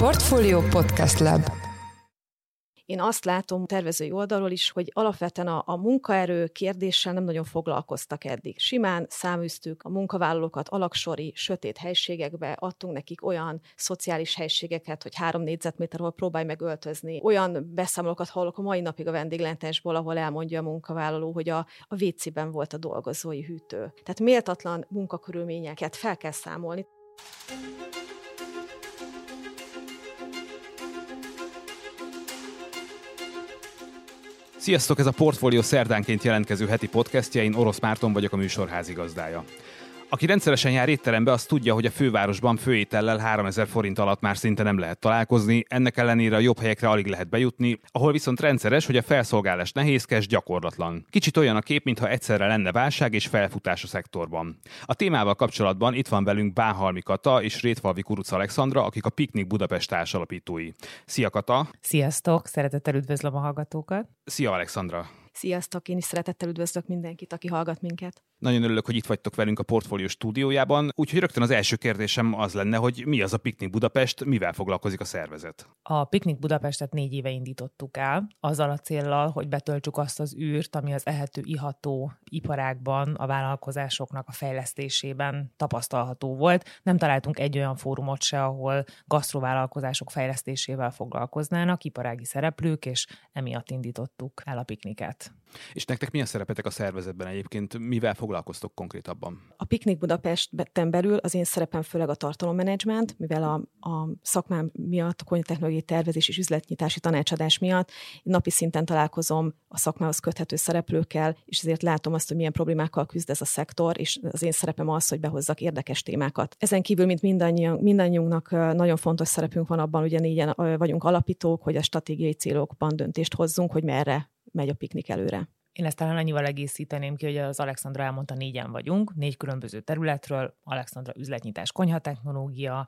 Portfolio Podcast Lab én azt látom tervezői oldalról is, hogy alapvetően a, a munkaerő kérdéssel nem nagyon foglalkoztak eddig. Simán száműztük a munkavállalókat alaksori, sötét helységekbe, adtunk nekik olyan szociális helységeket, hogy három négyzetméter, ahol próbálj meg öltözni. Olyan beszámolókat hallok a mai napig a vendéglentésból, ahol elmondja a munkavállaló, hogy a, a WC-ben volt a dolgozói hűtő. Tehát méltatlan munkakörülményeket fel kell számolni. Sziasztok, ez a Portfolio szerdánként jelentkező heti podcastja, én Orosz Márton vagyok a műsor házigazdája. Aki rendszeresen jár étterembe, az tudja, hogy a fővárosban főétellel 3000 forint alatt már szinte nem lehet találkozni, ennek ellenére a jobb helyekre alig lehet bejutni, ahol viszont rendszeres, hogy a felszolgálás nehézkes, gyakorlatlan. Kicsit olyan a kép, mintha egyszerre lenne válság és felfutás a szektorban. A témával kapcsolatban itt van velünk Bánhalmi Kata és Rétvalvi Kuruc Alexandra, akik a Piknik Budapest társalapítói. Szia Kata! Sziasztok! Szeretettel üdvözlöm a hallgatókat! Szia Alexandra! Sziasztok, én is szeretettel üdvözlök mindenkit, aki hallgat minket. Nagyon örülök, hogy itt vagytok velünk a Portfolio stúdiójában, úgyhogy rögtön az első kérdésem az lenne, hogy mi az a Piknik Budapest, mivel foglalkozik a szervezet? A Piknik Budapestet négy éve indítottuk el, azzal a céllal, hogy betöltsük azt az űrt, ami az ehető, iható iparákban, a vállalkozásoknak a fejlesztésében tapasztalható volt. Nem találtunk egy olyan fórumot se, ahol gasztrovállalkozások fejlesztésével foglalkoznának, iparági szereplők, és emiatt indítottuk el a pikniket. És nektek milyen szerepetek a szervezetben egyébként? Mivel foglalkoztok konkrétabban? A Piknik Budapesten belül az én szerepem főleg a tartalommenedzsment, mivel a, a szakmám miatt, a technológiai tervezés és üzletnyitási tanácsadás miatt napi szinten találkozom a szakmához köthető szereplőkkel, és ezért látom azt, hogy milyen problémákkal küzd ez a szektor, és az én szerepem az, hogy behozzak érdekes témákat. Ezen kívül, mint mindannyiunk, mindannyiunknak nagyon fontos szerepünk van abban, ugye négyen vagyunk alapítók, hogy a stratégiai célokban döntést hozzunk, hogy merre megy a piknik előre. Én ezt talán annyival egészíteném ki, hogy az Alexandra elmondta, négyen vagyunk, négy különböző területről, Alexandra üzletnyitás, konyhatechnológia,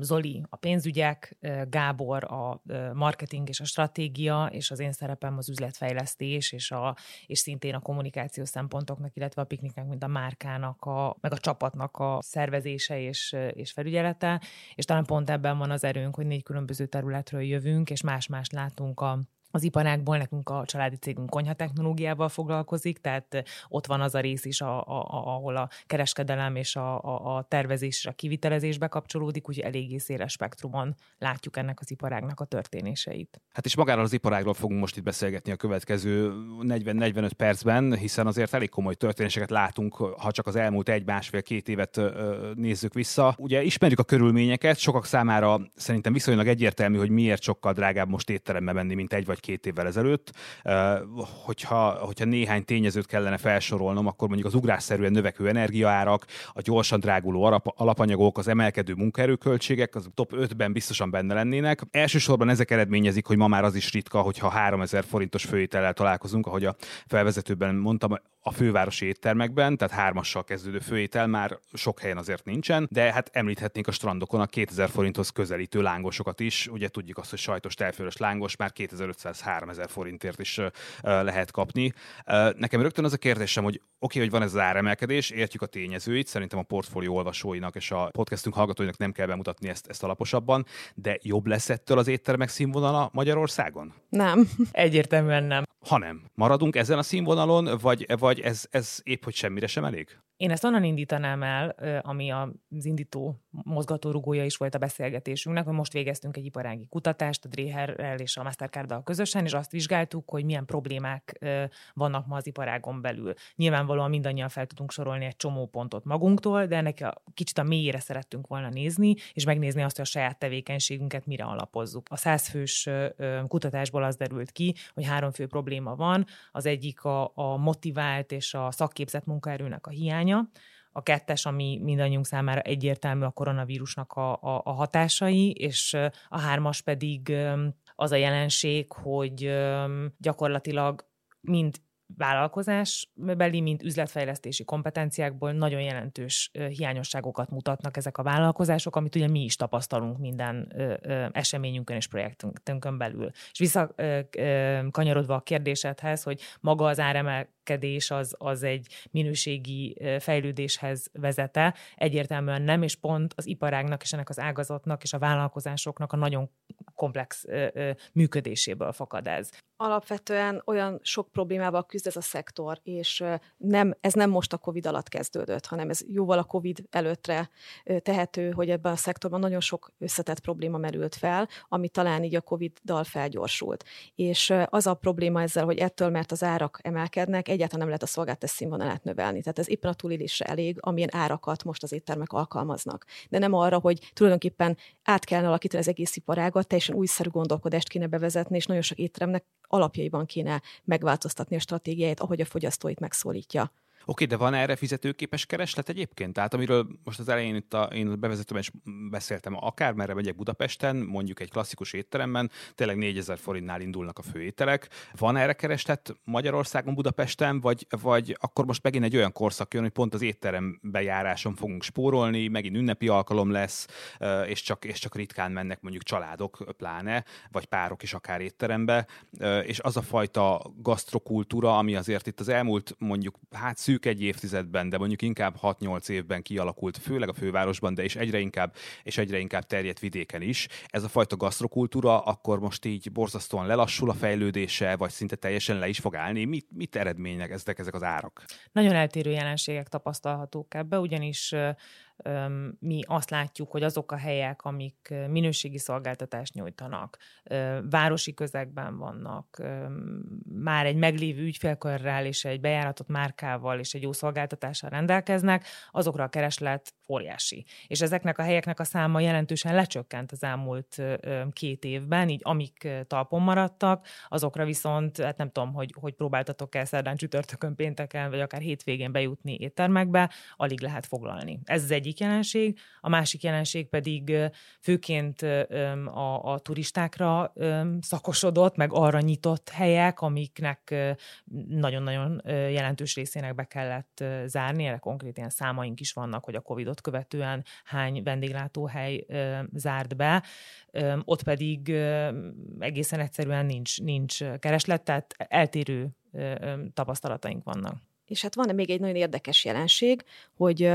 Zoli a pénzügyek, Gábor a marketing és a stratégia, és az én szerepem az üzletfejlesztés, és, a, és szintén a kommunikáció szempontoknak, illetve a pikniknek, mint a márkának, a, meg a csapatnak a szervezése és, és felügyelete, és talán pont ebben van az erőnk, hogy négy különböző területről jövünk, és más-más látunk a az iparákból nekünk a családi cégünk konyhatechnológiával foglalkozik, tehát ott van az a rész is, a, a, a, ahol a kereskedelem és a, a, a tervezés és a kivitelezésbe kapcsolódik, úgyhogy eléggé széles spektrumon látjuk ennek az iparágnak a történéseit. Hát és magáról az iparágról fogunk most itt beszélgetni a következő 40-45 percben, hiszen azért elég komoly történéseket látunk, ha csak az elmúlt egy-másfél-két évet nézzük vissza. Ugye ismerjük a körülményeket, sokak számára szerintem viszonylag egyértelmű, hogy miért sokkal drágább most étterembe menni, mint egy vagy vagy két évvel ezelőtt. Hogyha, hogyha néhány tényezőt kellene felsorolnom, akkor mondjuk az ugrásszerűen növekvő energiaárak, a gyorsan dráguló alapanyagok, az emelkedő munkaerőköltségek, az top 5-ben biztosan benne lennének. Elsősorban ezek eredményezik, hogy ma már az is ritka, hogyha 3000 forintos főétellel találkozunk, ahogy a felvezetőben mondtam, a fővárosi éttermekben, tehát hármassal kezdődő főétel már sok helyen azért nincsen, de hát említhetnénk a strandokon a 2000 forinthoz közelítő lángosokat is. Ugye tudjuk azt, hogy sajtos telfőrös lángos már 2500-3000 forintért is lehet kapni. Nekem rögtön az a kérdésem, hogy oké, okay, hogy van ez az áremelkedés, értjük a tényezőit, szerintem a portfólió olvasóinak és a podcastünk hallgatóinak nem kell bemutatni ezt, ezt alaposabban, de jobb lesz ettől az éttermek színvonala Magyarországon? Nem. Egyértelműen nem. Ha nem. Maradunk ezen a színvonalon, vagy, vagy ez, ez épp hogy semmire sem elég? Én ezt onnan indítanám el, ami az indító mozgatórugója is volt a beszélgetésünknek, hogy most végeztünk egy iparági kutatást a Dréherrel és a Mastercarddal közösen, és azt vizsgáltuk, hogy milyen problémák vannak ma az iparágon belül. Nyilvánvalóan mindannyian fel tudunk sorolni egy csomó pontot magunktól, de ennek a kicsit a mélyére szerettünk volna nézni, és megnézni azt, hogy a saját tevékenységünket mire alapozzuk. A százfős kutatásból az derült ki, hogy három fő probléma van. Az egyik a, a motivált és a szakképzett munkaerőnek a hiány, hiánya, a kettes, ami mindannyiunk számára egyértelmű a koronavírusnak a, a, a hatásai, és a hármas pedig az a jelenség, hogy gyakorlatilag mind vállalkozásbeli, mint üzletfejlesztési kompetenciákból nagyon jelentős hiányosságokat mutatnak ezek a vállalkozások, amit ugye mi is tapasztalunk minden eseményünkön és projektünkön belül. És visszakanyarodva a kérdésedhez, hogy maga az áremelkedés az, az egy minőségi fejlődéshez vezete, egyértelműen nem, és pont az iparágnak és ennek az ágazatnak és a vállalkozásoknak a nagyon komplex működéséből fakad ez. Alapvetően olyan sok problémával küzd ez a szektor, és nem, ez nem most a COVID alatt kezdődött, hanem ez jóval a COVID előttre tehető, hogy ebben a szektorban nagyon sok összetett probléma merült fel, ami talán így a COVID-dal felgyorsult. És az a probléma ezzel, hogy ettől, mert az árak emelkednek, egyáltalán nem lehet a szolgáltatás színvonalát növelni. Tehát ez éppen a túlélésre elég, amilyen árakat most az éttermek alkalmaznak. De nem arra, hogy tulajdonképpen át kellene alakítani az egész iparágat, teljesen újszerű gondolkodást kéne bevezetni, és nagyon sok étteremnek alapjaiban kéne megváltoztatni a stratégiáját, ahogy a fogyasztóit megszólítja. Oké, de van erre fizetőképes kereslet egyébként? Tehát amiről most az elején itt a, én bevezetőm és beszéltem, akár merre megyek Budapesten, mondjuk egy klasszikus étteremben, tényleg 4000 forintnál indulnak a főételek. Van erre kereslet Magyarországon, Budapesten, vagy, vagy akkor most megint egy olyan korszak jön, hogy pont az étterem bejáráson fogunk spórolni, megint ünnepi alkalom lesz, és csak, és csak ritkán mennek mondjuk családok, pláne, vagy párok is akár étterembe, és az a fajta gasztrokultúra, ami azért itt az elmúlt mondjuk hát szűk szűk egy évtizedben, de mondjuk inkább 6-8 évben kialakult, főleg a fővárosban, de és egyre inkább, és egyre inkább terjedt vidéken is. Ez a fajta gasztrokultúra akkor most így borzasztóan lelassul a fejlődése, vagy szinte teljesen le is fog állni. Mit, mit eredmények ezek, ezek az árak? Nagyon eltérő jelenségek tapasztalhatók ebbe, ugyanis mi azt látjuk, hogy azok a helyek, amik minőségi szolgáltatást nyújtanak, városi közegben vannak, már egy meglévő ügyfélkörrel és egy bejáratott márkával és egy jó szolgáltatással rendelkeznek, azokra a kereslet óriási. És ezeknek a helyeknek a száma jelentősen lecsökkent az elmúlt két évben, így amik talpon maradtak, azokra viszont, hát nem tudom, hogy, hogy próbáltatok el szerdán, csütörtökön, pénteken, vagy akár hétvégén bejutni éttermekbe, alig lehet foglalni. Ez az egyik jelenség, a másik jelenség pedig főként a, a turistákra szakosodott, meg arra nyitott helyek, amiknek nagyon-nagyon jelentős részének be kellett zárni, erre konkrét ilyen számaink is vannak, hogy a Covid-ot követően hány vendéglátóhely zárt be, ott pedig egészen egyszerűen nincs, nincs kereslet, tehát eltérő tapasztalataink vannak. És hát van még egy nagyon érdekes jelenség, hogy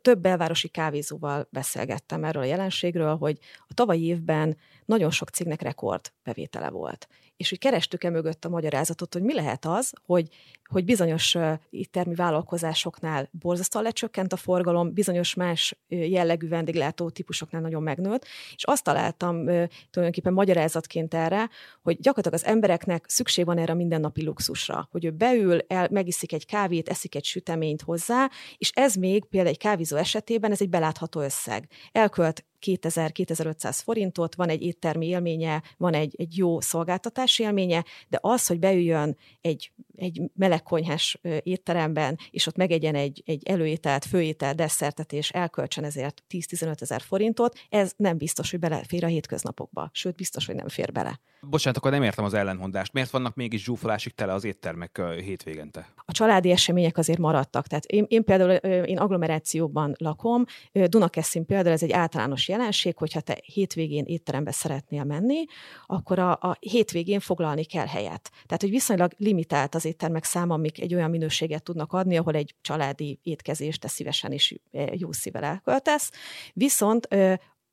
több belvárosi kávézóval beszélgettem erről a jelenségről, hogy a tavalyi évben nagyon sok cégnek rekord bevétele volt. És hogy kerestük e mögött a magyarázatot, hogy mi lehet az, hogy, hogy bizonyos uh, termi vállalkozásoknál borzasztóan lecsökkent a forgalom, bizonyos más jellegű vendéglátó típusoknál nagyon megnőtt, és azt találtam tulajdonképpen magyarázatként erre, hogy gyakorlatilag az embereknek szükség van erre a mindennapi luxusra, hogy ő beül, el, megiszik egy kávét, eszik egy süteményt hozzá, és ez még például egy kávézó esetében ez egy belátható összeg. Elkölt 2000-2500 forintot, van egy éttermi élménye, van egy, egy jó szolgáltatás élménye, de az, hogy beüljön egy, egy melegkonyhás étteremben, és ott megegyen egy, egy előételt, főétel, desszertet, és elköltsen ezért 10-15 ezer forintot, ez nem biztos, hogy belefér a hétköznapokba, sőt, biztos, hogy nem fér bele. Bocsánat, akkor nem értem az ellentmondást. Miért vannak mégis zsúfolásig tele az éttermek hétvégente? A családi események azért maradtak. Tehát én, én például én agglomerációban lakom, Dunakeszin például ez egy általános jelenség, hogyha te hétvégén étterembe szeretnél menni, akkor a, a hétvégén foglalni kell helyet. Tehát, hogy viszonylag limitált az éttermek száma, amik egy olyan minőséget tudnak adni, ahol egy családi étkezést te szívesen is jó szívvel elköltesz. Viszont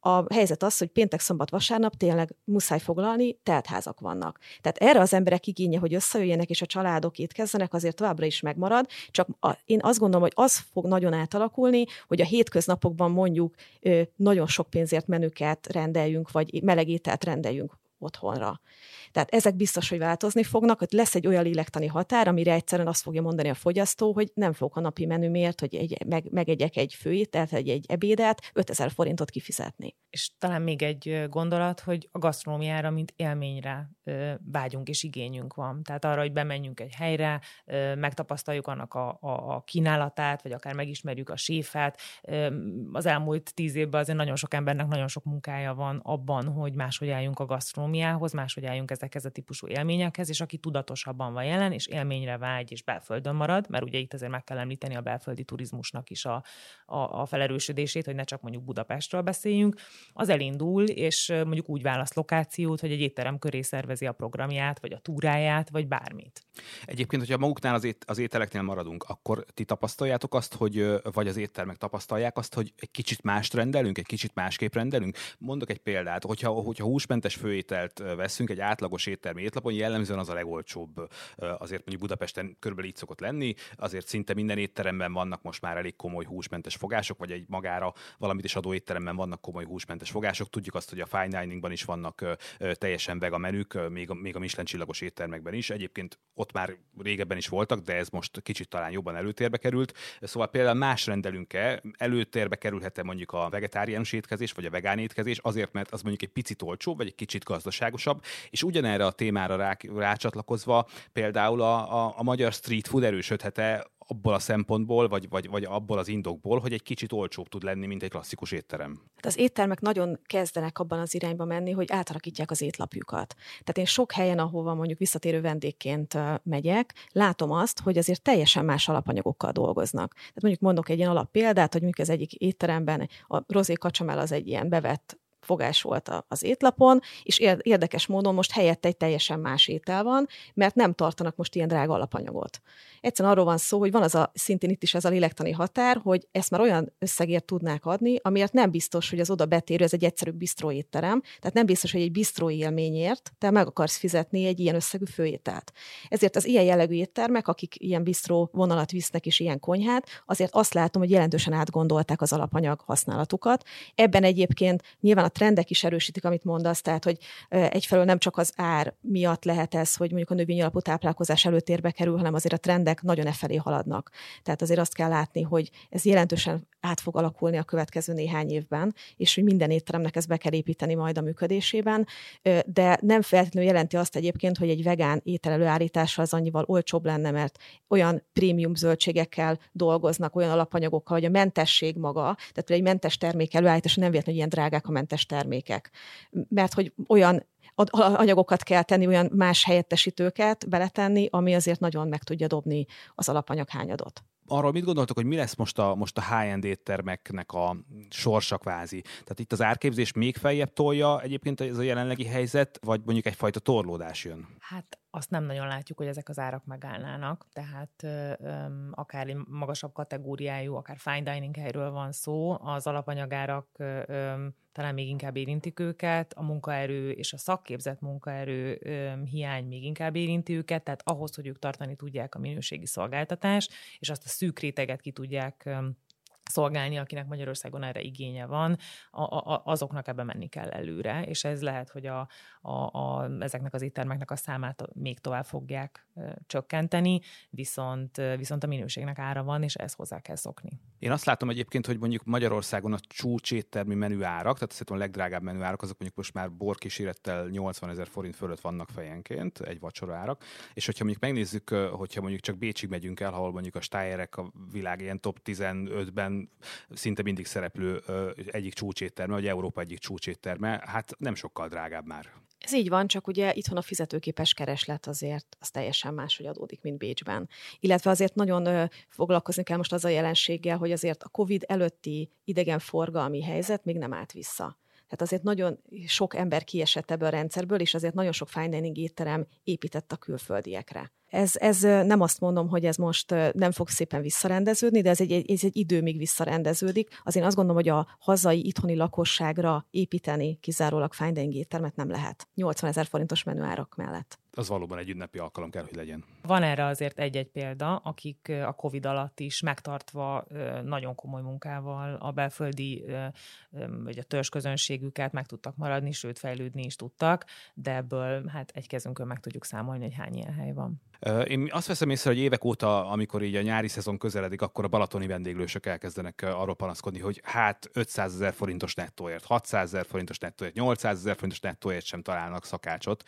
a helyzet az, hogy péntek, szombat, vasárnap tényleg muszáj foglalni, teltházak vannak. Tehát erre az emberek igénye, hogy összejöjjenek és a családok étkezzenek, azért továbbra is megmarad, csak a, én azt gondolom, hogy az fog nagyon átalakulni, hogy a hétköznapokban mondjuk nagyon sok pénzért menüket rendeljünk, vagy melegételt rendeljünk otthonra. Tehát ezek biztos, hogy változni fognak, hogy lesz egy olyan lélektani határ, amire egyszerűen azt fogja mondani a fogyasztó, hogy nem fog a napi menümért, hogy egy, meg, megegyek egy főételt, egy, egy ebédet, 5000 forintot kifizetni. És talán még egy gondolat, hogy a gasztronómiára, mint élményre vágyunk és igényünk van. Tehát arra, hogy bemenjünk egy helyre, megtapasztaljuk annak a, a, a kínálatát, vagy akár megismerjük a séfet. Az elmúlt tíz évben azért nagyon sok embernek nagyon sok munkája van abban, hogy máshogy álljunk a gasztronómiához, máshogy álljunk ezekhez a típusú élményekhez, és aki tudatosabban van jelen, és élményre vágy, és belföldön marad, mert ugye itt azért meg kell említeni a belföldi turizmusnak is a, a, a felerősödését, hogy ne csak mondjuk Budapestről beszéljünk, az elindul, és mondjuk úgy választ lokációt, hogy egy étterem köré szervezi a programját, vagy a túráját, vagy bármit. Egyébként, hogyha maguknál az, ét, az ételeknél maradunk, akkor ti tapasztaljátok azt, hogy, vagy az éttermek tapasztalják azt, hogy egy kicsit mást rendelünk, egy kicsit másképp rendelünk? Mondok egy példát, hogyha, hogyha húsmentes főételt veszünk, egy átlagos éttermi étlapon jellemzően az a legolcsóbb. Azért mondjuk Budapesten körülbelül így szokott lenni, azért szinte minden étteremben vannak most már elég komoly húsmentes fogások, vagy egy magára valamit is adó étteremben vannak komoly húsmentes fogások. Tudjuk azt, hogy a fine diningban is vannak teljesen vega menük, még a, még a Michelin csillagos éttermekben is. Egyébként ott már régebben is voltak, de ez most kicsit talán jobban előtérbe került. Szóval például más rendelünk-e, előtérbe kerülhet-e mondjuk a vegetáriánus étkezés, vagy a vegán étkezés, azért, mert az mondjuk egy picit olcsóbb, vagy egy kicsit gazdaságosabb, és ugyanerre a témára rá, rácsatlakozva például a, a, a magyar street food erősödhet-e abból a szempontból, vagy, vagy, vagy abból az indokból, hogy egy kicsit olcsóbb tud lenni, mint egy klasszikus étterem. Hát az éttermek nagyon kezdenek abban az irányba menni, hogy átalakítják az étlapjukat. Tehát én sok helyen, ahova mondjuk visszatérő vendégként megyek, látom azt, hogy azért teljesen más alapanyagokkal dolgoznak. Tehát mondjuk mondok egy ilyen alap példát, hogy mondjuk az egyik étteremben a rozé kacsamel az egy ilyen bevett fogás volt az étlapon, és érdekes módon most helyette egy teljesen más étel van, mert nem tartanak most ilyen drága alapanyagot. Egyszerűen arról van szó, hogy van az a, szintén itt is ez a lélektani határ, hogy ezt már olyan összegért tudnák adni, amiért nem biztos, hogy az oda betérő, ez egy egyszerű bistró étterem, tehát nem biztos, hogy egy bistró élményért te meg akarsz fizetni egy ilyen összegű főételt. Ezért az ilyen jellegű éttermek, akik ilyen bistró vonalat visznek és ilyen konyhát, azért azt látom, hogy jelentősen átgondolták az alapanyag használatukat. Ebben egyébként nyilván a trendek is erősítik, amit mondasz, tehát hogy egyfelől nem csak az ár miatt lehet ez, hogy mondjuk a növény alapú táplálkozás előtérbe kerül, hanem azért a trendek nagyon e felé haladnak. Tehát azért azt kell látni, hogy ez jelentősen át fog alakulni a következő néhány évben, és hogy minden étteremnek ezt be kell építeni majd a működésében, de nem feltétlenül jelenti azt egyébként, hogy egy vegán étel előállítása az annyival olcsóbb lenne, mert olyan prémium zöldségekkel dolgoznak, olyan alapanyagokkal, hogy a mentesség maga, tehát egy mentes termék előállítása nem véletlenül ilyen drágák a mentes termékek. Mert hogy olyan anyagokat kell tenni, olyan más helyettesítőket beletenni, ami azért nagyon meg tudja dobni az alapanyag hányadot arról mit gondoltok, hogy mi lesz most a, most a high-end éttermeknek a sorsa kvázi? Tehát itt az árképzés még feljebb tolja egyébként ez a jelenlegi helyzet, vagy mondjuk egyfajta torlódás jön? Hát azt nem nagyon látjuk, hogy ezek az árak megállnának, tehát öm, akár magasabb kategóriájú, akár fine dining helyről van szó, az alapanyagárak öm, talán még inkább érintik őket, a munkaerő és a szakképzett munkaerő öm, hiány még inkább érinti őket, tehát ahhoz, hogy ők tartani tudják a minőségi szolgáltatást, és azt a szűk réteget ki tudják öm, szolgálni, akinek Magyarországon erre igénye van, azoknak ebbe menni kell előre, és ez lehet, hogy a, a, a, ezeknek az éttermeknek a számát még tovább fogják csökkenteni, viszont, viszont a minőségnek ára van, és ezt hozzá kell szokni. Én azt látom egyébként, hogy mondjuk Magyarországon a csúcséttermi menüárak, tehát szerintem a legdrágább menüárak, azok mondjuk most már borkísérettel 80 ezer forint fölött vannak fejenként, egy vacsorárak, és hogyha mondjuk megnézzük, hogyha mondjuk csak Bécsig megyünk el, ahol mondjuk a Steyerek a világ ilyen top 15-ben szinte mindig szereplő egyik csúcsétterme, vagy Európa egyik csúcsétterme, hát nem sokkal drágább már. Ez így van, csak ugye itthon a fizetőképes kereslet azért az teljesen máshogy adódik, mint Bécsben. Illetve azért nagyon ö, foglalkozni kell most az a jelenséggel, hogy azért a COVID előtti idegenforgalmi helyzet még nem állt vissza. Tehát azért nagyon sok ember kiesett ebből a rendszerből, és azért nagyon sok fine dining étterem épített a külföldiekre. Ez, ez nem azt mondom, hogy ez most nem fog szépen visszarendeződni, de ez egy, ez egy idő, még visszarendeződik. Az én azt gondolom, hogy a hazai, itthoni lakosságra építeni kizárólag fine dining éttermet nem lehet. 80 ezer forintos menüárak mellett az valóban egy ünnepi alkalom kell, hogy legyen. Van erre azért egy-egy példa, akik a COVID alatt is megtartva nagyon komoly munkával a belföldi vagy a törzsközönségüket meg tudtak maradni, sőt fejlődni is tudtak, de ebből hát egy kezünkön meg tudjuk számolni, hogy hány ilyen hely van. Én azt veszem észre, hogy évek óta, amikor így a nyári szezon közeledik, akkor a balatoni vendéglősök elkezdenek arról panaszkodni, hogy hát 500 ezer forintos nettóért, 600 ezer forintos nettóért, 800 ezer forintos nettóért sem találnak szakácsot,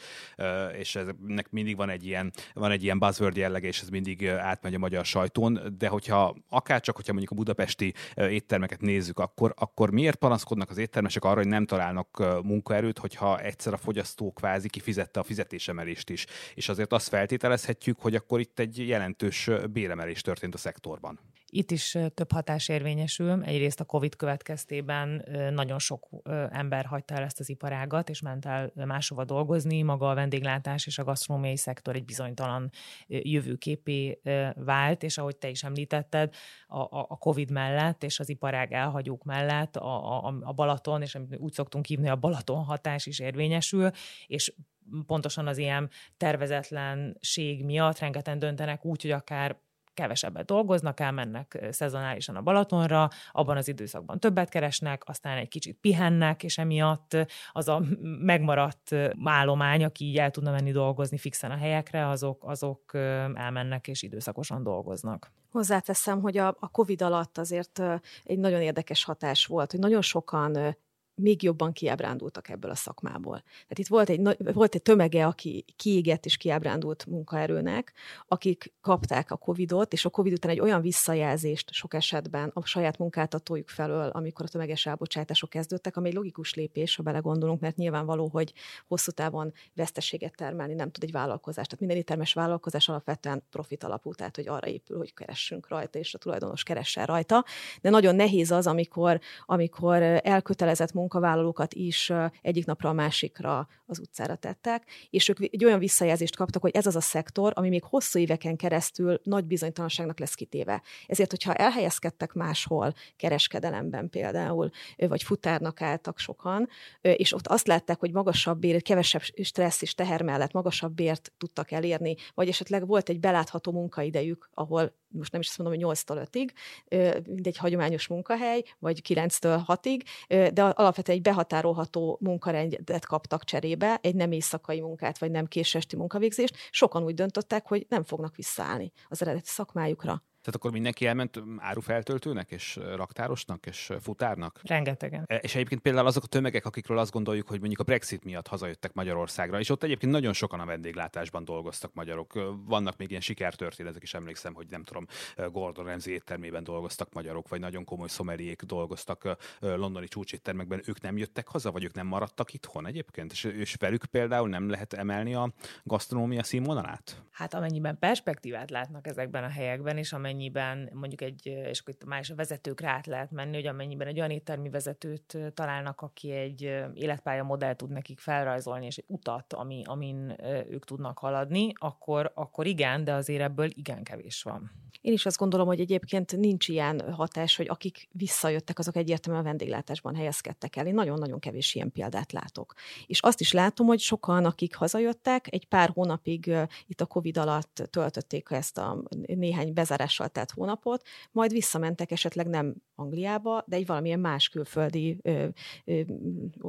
és ez nek mindig van egy ilyen, van egy ilyen buzzword jellege, és ez mindig átmegy a magyar sajtón, de hogyha akár csak, hogyha mondjuk a budapesti éttermeket nézzük, akkor, akkor miért panaszkodnak az éttermesek arra, hogy nem találnak munkaerőt, hogyha egyszer a fogyasztó kvázi kifizette a fizetésemelést is. És azért azt feltételezhetjük, hogy akkor itt egy jelentős béremelés történt a szektorban. Itt is több hatás érvényesül. Egyrészt a COVID következtében nagyon sok ember hagyta el ezt az iparágat, és ment el máshova dolgozni. Maga a vendéglátás és a gasztronómiai szektor egy bizonytalan jövőképé vált, és ahogy te is említetted, a, COVID mellett és az iparág elhagyók mellett a, Balaton, és amit úgy szoktunk hívni, a Balaton hatás is érvényesül, és pontosan az ilyen tervezetlenség miatt rengetegen döntenek úgy, hogy akár kevesebbet dolgoznak, elmennek szezonálisan a Balatonra, abban az időszakban többet keresnek, aztán egy kicsit pihennek, és emiatt az a megmaradt állomány, aki így el tudna menni dolgozni fixen a helyekre, azok, azok elmennek és időszakosan dolgoznak. Hozzáteszem, hogy a, a COVID alatt azért egy nagyon érdekes hatás volt, hogy nagyon sokan még jobban kiábrándultak ebből a szakmából. Tehát itt volt egy, volt egy tömege, aki kiégett és kiábrándult munkaerőnek, akik kapták a Covid-ot, és a Covid után egy olyan visszajelzést sok esetben a saját munkáltatójuk felől, amikor a tömeges elbocsátások kezdődtek, ami egy logikus lépés, ha belegondolunk, mert nyilvánvaló, hogy hosszú távon veszteséget termelni nem tud egy vállalkozás. Tehát minden éttermes vállalkozás alapvetően profit alapú, tehát hogy arra épül, hogy keressünk rajta, és a tulajdonos keressen rajta. De nagyon nehéz az, amikor, amikor elkötelezett munkavállalókat is egyik napra a másikra az utcára tettek, és ők egy olyan visszajelzést kaptak, hogy ez az a szektor, ami még hosszú éveken keresztül nagy bizonytalanságnak lesz kitéve. Ezért, hogyha elhelyezkedtek máshol, kereskedelemben például, vagy futárnak álltak sokan, és ott azt látták, hogy magasabb bér, kevesebb stressz és teher mellett magasabb bért tudtak elérni, vagy esetleg volt egy belátható munkaidejük, ahol most nem is azt mondom, hogy 8-tól 5-ig, egy hagyományos munkahely, vagy 9-től 6-ig, de alapvetően egy behatárolható munkarendet kaptak cserébe, egy nem éjszakai munkát, vagy nem késesti munkavégzést. Sokan úgy döntöttek, hogy nem fognak visszaállni az eredeti szakmájukra. Tehát akkor mindenki elment árufeltöltőnek, és raktárosnak, és futárnak? Rengetegen. E, és egyébként például azok a tömegek, akikről azt gondoljuk, hogy mondjuk a Brexit miatt hazajöttek Magyarországra, és ott egyébként nagyon sokan a vendéglátásban dolgoztak magyarok. Vannak még ilyen sikertörténetek is, emlékszem, hogy nem tudom, Gordon Ramsay éttermében dolgoztak magyarok, vagy nagyon komoly szomeriék dolgoztak londoni csúcséttermekben. Ők nem jöttek haza, vagy ők nem maradtak itthon egyébként? És, és velük például nem lehet emelni a gasztronómia színvonalát? Hát amennyiben perspektívát látnak ezekben a helyekben, és amennyi amennyiben mondjuk egy, és akkor itt más vezetőkre át lehet menni, hogy amennyiben egy olyan éttermi vezetőt találnak, aki egy életpálya modell tud nekik felrajzolni, és egy utat, ami, amin ők tudnak haladni, akkor, akkor igen, de azért ebből igen kevés van. Én is azt gondolom, hogy egyébként nincs ilyen hatás, hogy akik visszajöttek, azok egyértelműen a vendéglátásban helyezkedtek el. Én nagyon-nagyon kevés ilyen példát látok. És azt is látom, hogy sokan, akik hazajöttek, egy pár hónapig itt a COVID alatt töltötték ezt a néhány bezárással telt hónapot, majd visszamentek esetleg nem Angliába, de egy valamilyen más külföldi ö, ö,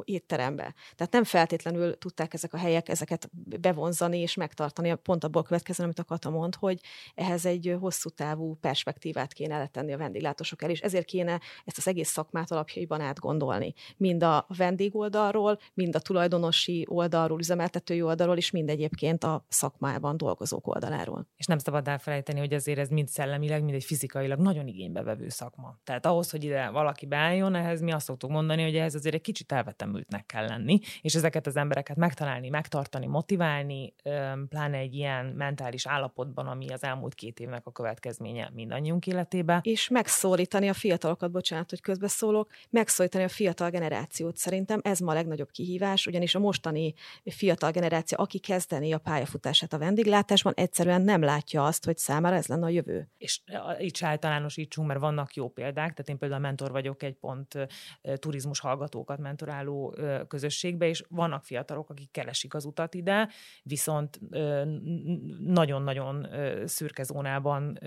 étterembe. Tehát nem feltétlenül tudták ezek a helyek ezeket bevonzani és megtartani. Pont abból következően, amit a Kata mond, hogy ehhez egy hosszú távú perspektívát kéne letenni a vendéglátósok el, és ezért kéne ezt az egész szakmát alapjaiban átgondolni. Mind a vendég oldalról, mind a tulajdonosi oldalról, üzemeltetői oldalról, és mind egyébként a szakmában dolgozók oldaláról. És nem szabad elfelejteni, hogy azért ez mind szellemileg, mind egy fizikailag nagyon igénybevevő szakma. Tehát ahhoz, hogy ide valaki beálljon, ehhez mi azt szoktuk mondani, hogy ehhez azért egy kicsit elvetemültnek kell lenni, és ezeket az embereket megtalálni, megtartani, motiválni, pláne egy ilyen mentális állapotban, ami az elmúlt két évnek a következménye mindannyiunk életébe. És megszólítani a fiatalokat, bocsánat, hogy közbeszólok, megszólítani a fiatal generációt. Szerintem ez ma a legnagyobb kihívás, ugyanis a mostani fiatal generáció, aki kezdeni a pályafutását a vendéglátásban, egyszerűen nem látja azt, hogy számára ez lenne a jövő. És itt általánosítsunk, mert vannak jó példák, tehát én például mentor vagyok egy pont turizmus hallgatókat mentoráló közösségbe, és vannak fiatalok, akik keresik az utat ide, viszont nagyon-nagyon szürke zónában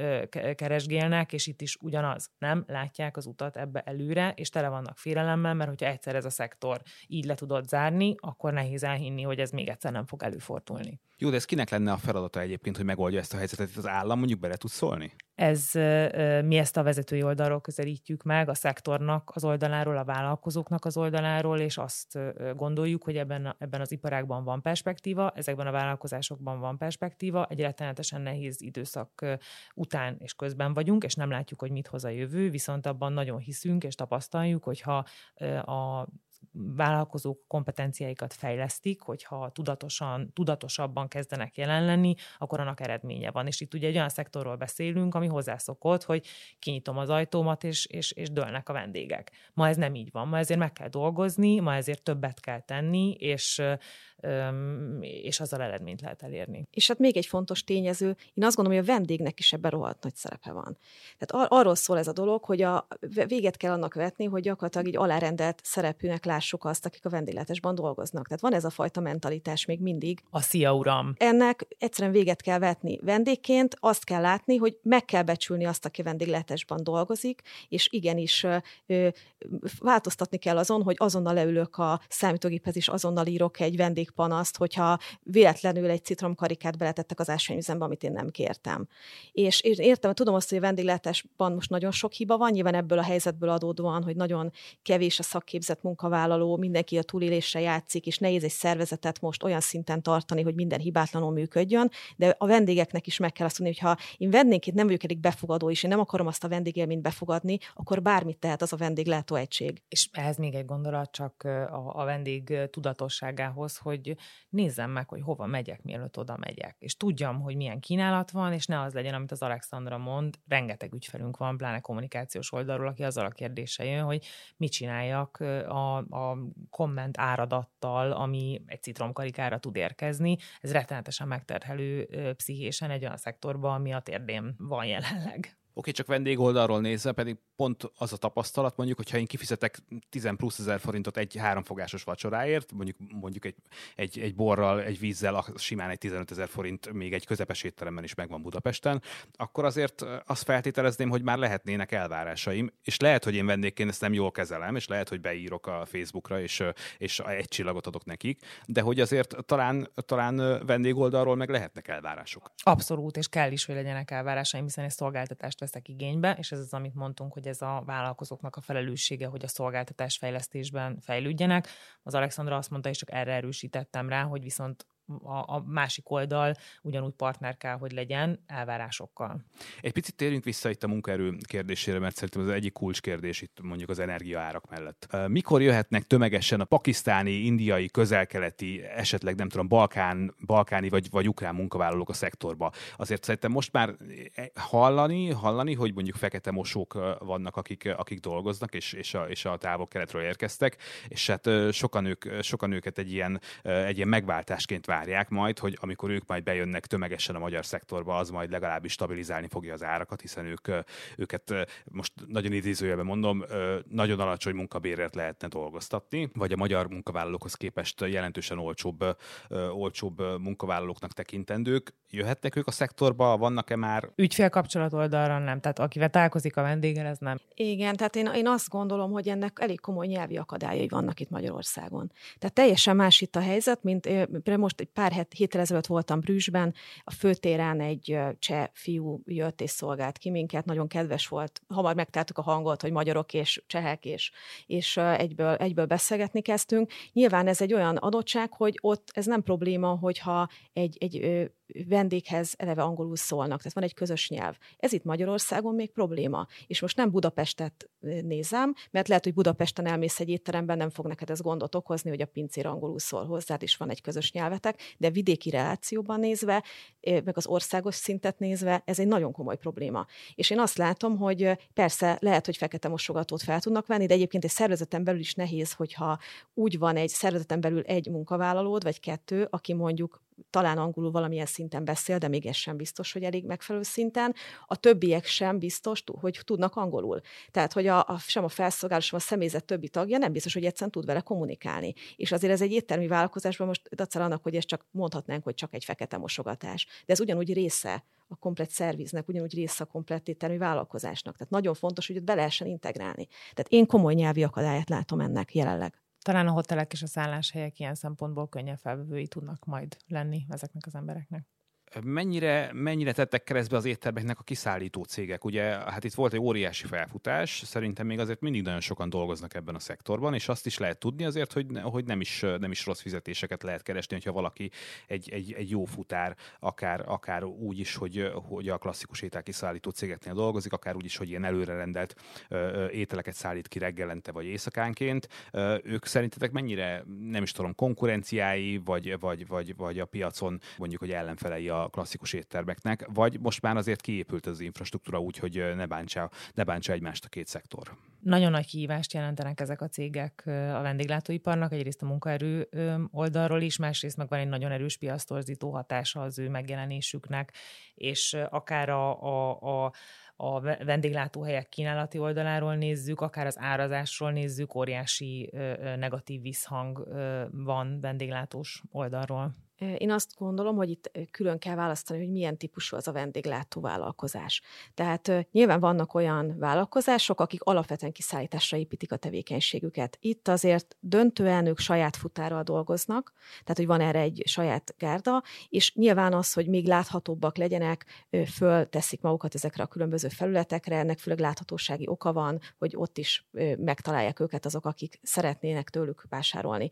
keresgélnek, és itt is ugyanaz, nem látják az utat ebbe előre, és tele vannak félelemmel, mert hogyha egyszer ez a szektor így le tudod zárni, akkor nehéz elhinni, hogy ez még egyszer nem fog előfordulni. Jó, de ez kinek lenne a feladata egyébként, hogy megoldja ezt a helyzetet? Az állam mondjuk bele tud szólni? Ez, mi ezt a vezetői oldalról közelítjük meg, a szektornak az oldaláról, a vállalkozóknak az oldaláról, és azt gondoljuk, hogy ebben, ebben az iparágban van perspektíva, ezekben a vállalkozásokban van perspektíva, egy rettenetesen nehéz időszak után és közben vagyunk, és nem látjuk, hogy mit hoz a jövő, viszont abban nagyon hiszünk és tapasztaljuk, hogyha a vállalkozók kompetenciáikat fejlesztik, hogyha tudatosan, tudatosabban kezdenek jelen lenni, akkor annak eredménye van. És itt ugye egy olyan szektorról beszélünk, ami hozzászokott, hogy kinyitom az ajtómat, és, és, és dőlnek a vendégek. Ma ez nem így van, ma ezért meg kell dolgozni, ma ezért többet kell tenni, és és azzal eredményt lehet elérni. És hát még egy fontos tényező, én azt gondolom, hogy a vendégnek is ebben rohadt nagy szerepe van. Tehát ar- arról szól ez a dolog, hogy a véget kell annak vetni, hogy gyakorlatilag így alárendelt szerepűnek lássuk azt, akik a vendéglátásban dolgoznak. Tehát van ez a fajta mentalitás még mindig. A szia uram! Ennek egyszerűen véget kell vetni. Vendégként azt kell látni, hogy meg kell becsülni azt, aki vendéglátásban dolgozik, és igenis ö, változtatni kell azon, hogy azonnal leülök a számítógéphez, és azonnal írok egy vendég panaszt, hogyha véletlenül egy citromkarikát beletettek az ásványüzembe, amit én nem kértem. És értem, tudom azt, hogy a vendéglátásban most nagyon sok hiba van, nyilván ebből a helyzetből adódóan, hogy nagyon kevés a szakképzett munkavállaló, mindenki a túlélésre játszik, és nehéz egy szervezetet most olyan szinten tartani, hogy minden hibátlanul működjön, de a vendégeknek is meg kell azt mondani, hogy ha én vendégként nem vagyok elég befogadó, és én nem akarom azt a vendégélményt befogadni, akkor bármit tehet az a vendéglátó egység. És ehhez még egy gondolat csak a, a vendég tudatosságához, hogy nézzem meg, hogy hova megyek, mielőtt oda megyek. És tudjam, hogy milyen kínálat van, és ne az legyen, amit az Alexandra mond, rengeteg ügyfelünk van, pláne kommunikációs oldalról, aki azzal a kérdése jön, hogy mit csináljak a, a komment áradattal, ami egy citromkarikára tud érkezni. Ez rettenetesen megterhelő pszichésen egy olyan szektorban, ami a térdén van jelenleg. Oké, csak vendégoldalról nézve pedig pont az a tapasztalat, mondjuk, hogyha én kifizetek 10 plusz ezer forintot egy háromfogásos vacsoráért, mondjuk, mondjuk egy, egy, egy borral, egy vízzel, simán egy 15 ezer forint még egy közepes étteremben is megvan Budapesten, akkor azért azt feltételezném, hogy már lehetnének elvárásaim, és lehet, hogy én vendégként ezt nem jól kezelem, és lehet, hogy beírok a Facebookra, és, és egy csillagot adok nekik, de hogy azért talán, talán vendégoldalról meg lehetnek elvárások. Abszolút, és kell is, hogy legyenek elvárásaim, hiszen egy szolgáltatást veszek igénybe, és ez az, amit mondtunk, hogy ez a vállalkozóknak a felelőssége, hogy a szolgáltatás fejlesztésben fejlődjenek. Az Alexandra azt mondta, és csak erre erősítettem rá, hogy viszont a, a másik oldal ugyanúgy partner kell, hogy legyen elvárásokkal. Egy picit térjünk vissza itt a munkaerő kérdésére, mert szerintem ez egyik kulcskérdés itt mondjuk az energiaárak mellett. Mikor jöhetnek tömegesen a pakisztáni, indiai, közelkeleti, esetleg nem tudom, balkán, balkáni vagy, vagy ukrán munkavállalók a szektorba? Azért szerintem most már e, hallani, hallani, hogy mondjuk fekete mosók vannak, akik, akik dolgoznak, és, és a, és a távol-keletről érkeztek, és hát sokan, ők, sokan őket egy ilyen, egy ilyen megváltásként vár várják majd, hogy amikor ők majd bejönnek tömegesen a magyar szektorba, az majd legalábbis stabilizálni fogja az árakat, hiszen ők, őket most nagyon idézőjelben mondom, nagyon alacsony munkabérért lehetne dolgoztatni, vagy a magyar munkavállalókhoz képest jelentősen olcsóbb, olcsóbb munkavállalóknak tekintendők. Jöhetnek ők a szektorba, vannak-e már? Ügyfélkapcsolat oldalra nem, tehát akivel találkozik a vendéggel, ez nem. Igen, tehát én, én azt gondolom, hogy ennek elég komoly nyelvi akadályai vannak itt Magyarországon. Tehát teljesen más itt a helyzet, mint most egy pár héttel ezelőtt voltam Brüsszben, a főtéren egy cseh fiú jött és szolgált ki minket, nagyon kedves volt, hamar megtártuk a hangot, hogy magyarok és csehek, és, és egyből, egyből beszélgetni kezdtünk. Nyilván ez egy olyan adottság, hogy ott ez nem probléma, hogyha egy, egy vendéghez eleve angolul szólnak, tehát van egy közös nyelv. Ez itt Magyarországon még probléma. És most nem Budapestet nézem, mert lehet, hogy Budapesten elmész egy étteremben, nem fog neked ez gondot okozni, hogy a pincér angolul szól hozzád, és van egy közös nyelvetek, de vidéki relációban nézve, meg az országos szintet nézve, ez egy nagyon komoly probléma. És én azt látom, hogy persze lehet, hogy fekete mosogatót fel tudnak venni, de egyébként egy szervezeten belül is nehéz, hogyha úgy van egy szervezeten belül egy munkavállalód, vagy kettő, aki mondjuk talán angolul valamilyen szinten beszél, de még ez sem biztos, hogy elég megfelelő szinten. A többiek sem biztos, hogy tudnak angolul. Tehát, hogy a, a, sem a felszolgáló, sem a személyzet többi tagja nem biztos, hogy egyszerűen tud vele kommunikálni. És azért ez egy éttermi vállalkozásban most dacára annak, hogy ez csak mondhatnánk, hogy csak egy fekete mosogatás. De ez ugyanúgy része a komplet szerviznek, ugyanúgy része a komplet éttermi vállalkozásnak. Tehát nagyon fontos, hogy ott be lehessen integrálni. Tehát én komoly nyelvi akadályát látom ennek jelenleg. Talán a hotelek és a szálláshelyek ilyen szempontból könnyen felvevői tudnak majd lenni ezeknek az embereknek. Mennyire, mennyire tettek keresztbe az éttermeknek a kiszállító cégek? Ugye, hát itt volt egy óriási felfutás, szerintem még azért mindig nagyon sokan dolgoznak ebben a szektorban, és azt is lehet tudni azért, hogy, hogy nem, is, nem is rossz fizetéseket lehet keresni, hogyha valaki egy, egy, egy jó futár, akár, akár úgy is, hogy, hogy a klasszikus ételkiszállító cégeknél dolgozik, akár úgy is, hogy ilyen előrerendelt ételeket szállít ki reggelente vagy éjszakánként. Ők szerintetek mennyire, nem is tudom, konkurenciái, vagy, vagy, vagy, vagy a piacon mondjuk, hogy ellenfelei a klasszikus éttermeknek, vagy most már azért kiépült az infrastruktúra úgy, hogy ne bántsa, ne bántsa egymást a két szektor? Nagyon nagy kihívást jelentenek ezek a cégek a vendéglátóiparnak, egyrészt a munkaerő oldalról is, másrészt meg van egy nagyon erős piasztorzító hatása az ő megjelenésüknek, és akár a, a, a a vendéglátóhelyek kínálati oldaláról nézzük, akár az árazásról nézzük, óriási negatív visszhang van vendéglátós oldalról. Én azt gondolom, hogy itt külön kell választani, hogy milyen típusú az a vendéglátó vállalkozás. Tehát nyilván vannak olyan vállalkozások, akik alapvetően kiszállításra építik a tevékenységüket. Itt azért döntően ők saját futárral dolgoznak, tehát hogy van erre egy saját gárda, és nyilván az, hogy még láthatóbbak legyenek, fölteszik magukat ezekre a különböző felületekre, ennek főleg láthatósági oka van, hogy ott is megtalálják őket azok, akik szeretnének tőlük vásárolni.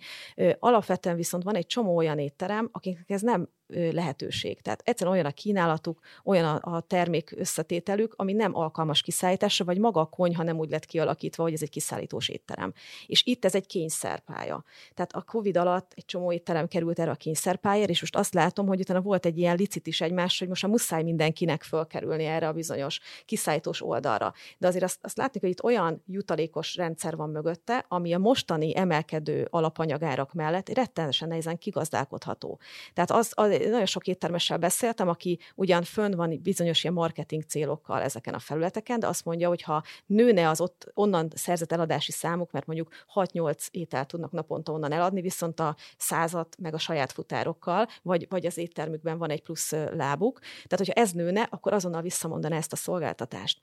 Alapvetően viszont van egy csomó olyan étterem, akiknek ez nem lehetőség. Tehát egyszerűen olyan a kínálatuk, olyan a, termék összetételük, ami nem alkalmas kiszállításra, vagy maga a konyha nem úgy lett kialakítva, hogy ez egy kiszállítós étterem. És itt ez egy kényszerpálya. Tehát a COVID alatt egy csomó étterem került erre a kényszerpályára, és most azt látom, hogy utána volt egy ilyen licit is egymás, hogy most a muszáj mindenkinek fölkerülni erre a bizonyos kiszállítós oldalra. De azért azt, azt látni, hogy itt olyan jutalékos rendszer van mögötte, ami a mostani emelkedő alapanyagárak mellett rettenesen nehezen kigazdálkodható. Tehát az, az nagyon sok éttermessel beszéltem, aki ugyan fönn van bizonyos ilyen marketing célokkal ezeken a felületeken, de azt mondja, hogy ha nőne az ott onnan szerzett eladási számuk, mert mondjuk 6-8 ételt tudnak naponta onnan eladni, viszont a százat meg a saját futárokkal, vagy, vagy az éttermükben van egy plusz lábuk. Tehát, hogyha ez nőne, akkor azonnal visszamondaná ezt a szolgáltatást.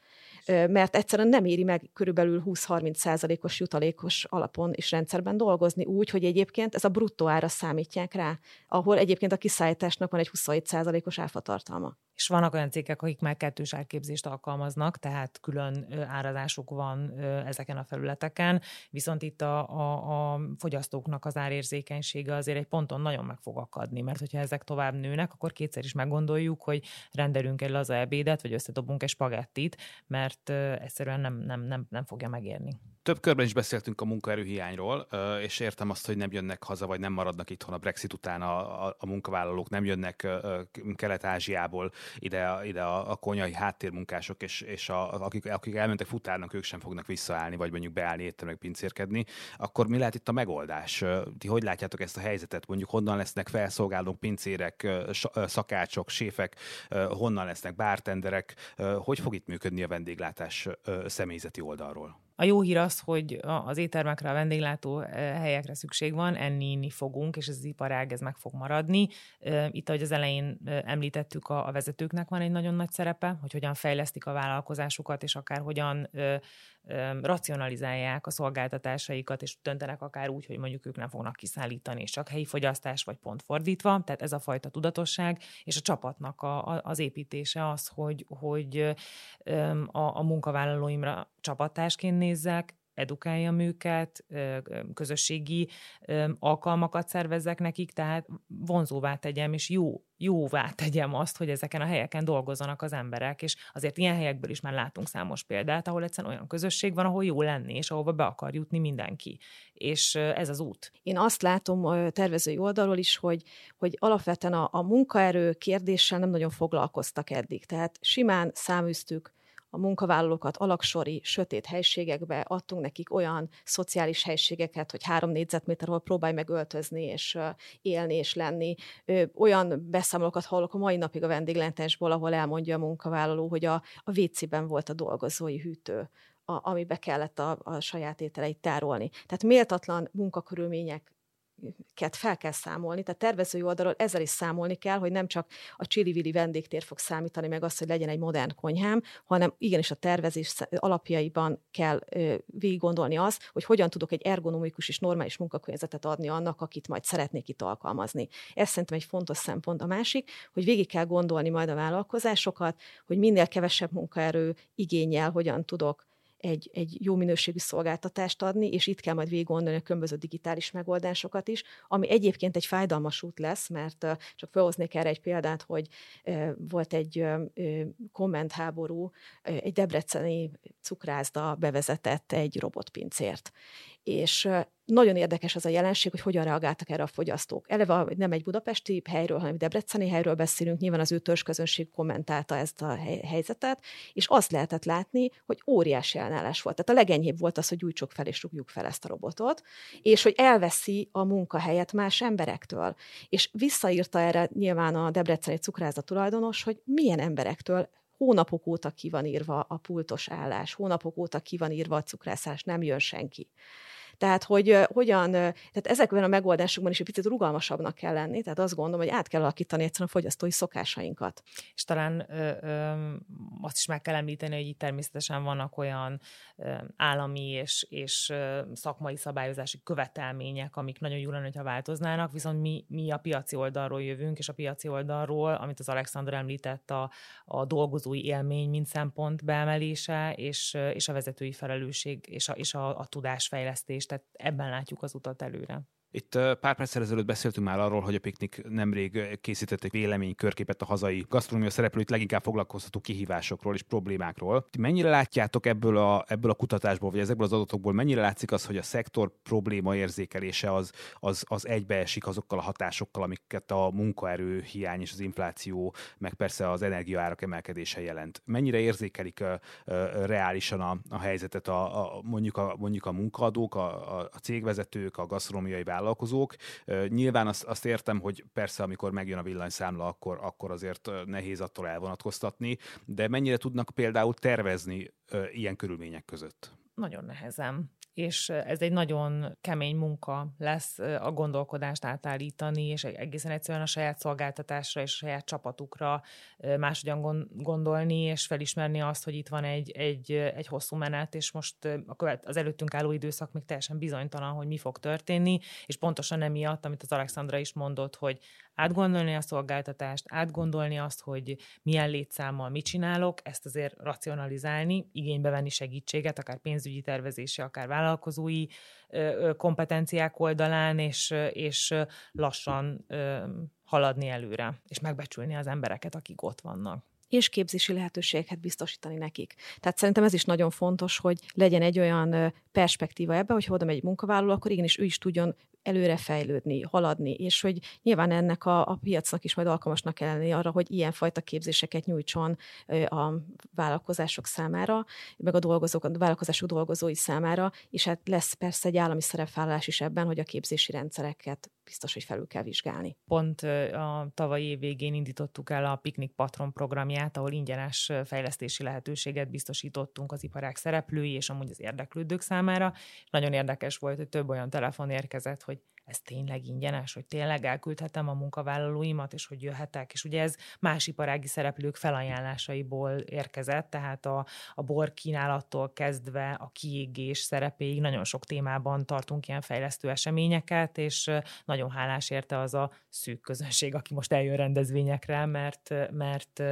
Mert egyszerűen nem éri meg körülbelül 20-30 százalékos jutalékos alapon és rendszerben dolgozni úgy, hogy egyébként ez a bruttó ára számítják rá, ahol egyébként a kiszállítás gyártásnak van egy 27%-os áfatartalma. És vannak olyan cégek, akik már kettős árképzést alkalmaznak, tehát külön árazásuk van ezeken a felületeken, viszont itt a, a, a fogyasztóknak az árérzékenysége azért egy ponton nagyon meg fog akadni, mert hogyha ezek tovább nőnek, akkor kétszer is meggondoljuk, hogy rendelünk egy laza ebédet, vagy összedobunk egy spagettit, mert egyszerűen nem, nem, nem, nem fogja megérni. Több körben is beszéltünk a munkaerőhiányról, és értem azt, hogy nem jönnek haza, vagy nem maradnak itthon a Brexit után a, a, a munkavállalók, nem jönnek Kelet-Ázsiából ide, ide a, a konyai háttérmunkások, és, és a, akik, akik elmentek futárnak, ők sem fognak visszaállni, vagy mondjuk beállni éttermek, pincérkedni. Akkor mi lehet itt a megoldás? Ti hogy látjátok ezt a helyzetet? Mondjuk honnan lesznek felszolgálók, pincérek, szakácsok, séfek, honnan lesznek bártenderek? Hogy fog itt működni a vendéglátás személyzeti oldalról? A jó hír az, hogy az éttermekre, a vendéglátó helyekre szükség van, enni, inni fogunk, és ez az iparág ez meg fog maradni. Itt, ahogy az elején említettük, a vezetőknek van egy nagyon nagy szerepe, hogy hogyan fejlesztik a vállalkozásukat, és akár hogyan racionalizálják a szolgáltatásaikat, és döntenek akár úgy, hogy mondjuk ők nem fognak kiszállítani, csak helyi fogyasztás, vagy pont fordítva. Tehát ez a fajta tudatosság, és a csapatnak a, a, az építése az, hogy, hogy a, a munkavállalóimra csapatásként nézzek, edukáljam őket, közösségi alkalmakat szervezzek nekik, tehát vonzóvá tegyem, és jó, jóvá tegyem azt, hogy ezeken a helyeken dolgozzanak az emberek, és azért ilyen helyekből is már látunk számos példát, ahol egyszerűen olyan közösség van, ahol jó lenni, és ahova be akar jutni mindenki. És ez az út. Én azt látom tervezői oldalról is, hogy, hogy alapvetően a, a munkaerő kérdéssel nem nagyon foglalkoztak eddig. Tehát simán száműztük a munkavállalókat alaksori, sötét helységekbe, adtunk nekik olyan szociális helységeket, hogy három négyzetméter, ahol próbálj meg öltözni, és élni, és lenni. Olyan beszámolókat hallok a mai napig a vendéglátásból, ahol elmondja a munkavállaló, hogy a, a WC-ben volt a dolgozói hűtő, a, amibe kellett a, a saját ételeit tárolni. Tehát méltatlan munkakörülmények ket fel kell számolni, tehát tervezői oldalról ezzel is számolni kell, hogy nem csak a csili vendégtér fog számítani, meg az, hogy legyen egy modern konyhám, hanem igenis a tervezés alapjaiban kell végig gondolni az, hogy hogyan tudok egy ergonomikus és normális munkakörnyezetet adni annak, akit majd szeretnék itt alkalmazni. Ez szerintem egy fontos szempont. A másik, hogy végig kell gondolni majd a vállalkozásokat, hogy minél kevesebb munkaerő igényel, hogyan tudok egy, egy jó minőségű szolgáltatást adni, és itt kell majd végig gondolni a különböző digitális megoldásokat is, ami egyébként egy fájdalmas út lesz, mert csak felhoznék erre egy példát, hogy volt egy kommentháború, egy debreceni cukrászda bevezetett egy robotpincért és nagyon érdekes az a jelenség, hogy hogyan reagáltak erre a fogyasztók. Eleve nem egy budapesti helyről, hanem debreceni helyről beszélünk, nyilván az ő törzsközönség kommentálta ezt a helyzetet, és azt lehetett látni, hogy óriási ellenállás volt. Tehát a legenyhébb volt az, hogy gyújtsuk fel és rúgjuk fel ezt a robotot, és hogy elveszi a munkahelyet más emberektől. És visszaírta erre nyilván a debreceni cukrászda tulajdonos, hogy milyen emberektől hónapok óta ki van írva a pultos állás, hónapok óta ki van írva a cukrászás, nem jön senki. Tehát, hogy hogyan, tehát ezekben a megoldásokban is egy picit rugalmasabbnak kell lenni, tehát azt gondolom, hogy át kell alakítani egyszerűen a fogyasztói szokásainkat. És talán ö, ö, azt is meg kell említeni, hogy itt természetesen vannak olyan ö, állami és, és szakmai szabályozási követelmények, amik nagyon jól lenne, hogyha változnának, viszont mi, mi a piaci oldalról jövünk, és a piaci oldalról, amit az Alexander említett, a, a dolgozói élmény, mint szempont beemelése, és, és a vezetői felelősség, és a, és a, a tudásfejlesztés és tehát ebben látjuk az utat előre. Itt pár perccel ezelőtt beszéltünk már arról, hogy a Piknik nemrég készített egy véleménykörképet a hazai gasztronómia szereplőit leginkább foglalkoztató kihívásokról és problémákról. Mennyire látjátok ebből a, ebből a kutatásból, vagy ezekből az adatokból, mennyire látszik az, hogy a szektor probléma érzékelése az, az, az egybeesik azokkal a hatásokkal, amiket a munkaerő hiány és az infláció, meg persze az energiaárak emelkedése jelent? Mennyire érzékelik uh, uh, reálisan a, a helyzetet a, a, mondjuk, a, mondjuk a munkaadók, a, a cégvezetők, a gasztronómiai vállalatok, vállalkozók. Nyilván azt, azt értem, hogy persze, amikor megjön a villanyszámla, akkor, akkor azért nehéz attól elvonatkoztatni, de mennyire tudnak például tervezni ilyen körülmények között? Nagyon nehezen és ez egy nagyon kemény munka lesz a gondolkodást átállítani, és egészen egyszerűen a saját szolgáltatásra és a saját csapatukra máshogyan gondolni, és felismerni azt, hogy itt van egy, egy, egy hosszú menet, és most a az előttünk álló időszak még teljesen bizonytalan, hogy mi fog történni, és pontosan emiatt, amit az Alexandra is mondott, hogy átgondolni a szolgáltatást, átgondolni azt, hogy milyen létszámmal mit csinálok, ezt azért racionalizálni, igénybe venni segítséget, akár pénzügyi tervezési, akár vállalkozói kompetenciák oldalán, és, és lassan haladni előre, és megbecsülni az embereket, akik ott vannak és képzési lehetőségeket biztosítani nekik. Tehát szerintem ez is nagyon fontos, hogy legyen egy olyan perspektíva ebbe, hogy ha oda megy egy munkavállaló, akkor igenis ő is tudjon előre fejlődni, haladni, és hogy nyilván ennek a, a piacnak is majd alkalmasnak kell lenni arra, hogy ilyenfajta képzéseket nyújtson a vállalkozások számára, meg a, dolgozók, a vállalkozások dolgozói számára, és hát lesz persze egy állami szerepvállalás is ebben, hogy a képzési rendszereket biztos, hogy felül kell vizsgálni. Pont a tavalyi év végén indítottuk el a Piknik Patron programját, ahol ingyenes fejlesztési lehetőséget biztosítottunk az iparák szereplői és amúgy az érdeklődők számára. Nagyon érdekes volt, hogy több olyan telefon érkezett, hogy ez tényleg ingyenes, hogy tényleg elküldhetem a munkavállalóimat, és hogy jöhetek. És ugye ez más iparági szereplők felajánlásaiból érkezett, tehát a, a bor kínálattól kezdve a kiégés szerepéig nagyon sok témában tartunk ilyen fejlesztő eseményeket, és nagyon hálás érte az a szűk közönség, aki most eljön rendezvényekre, mert, mert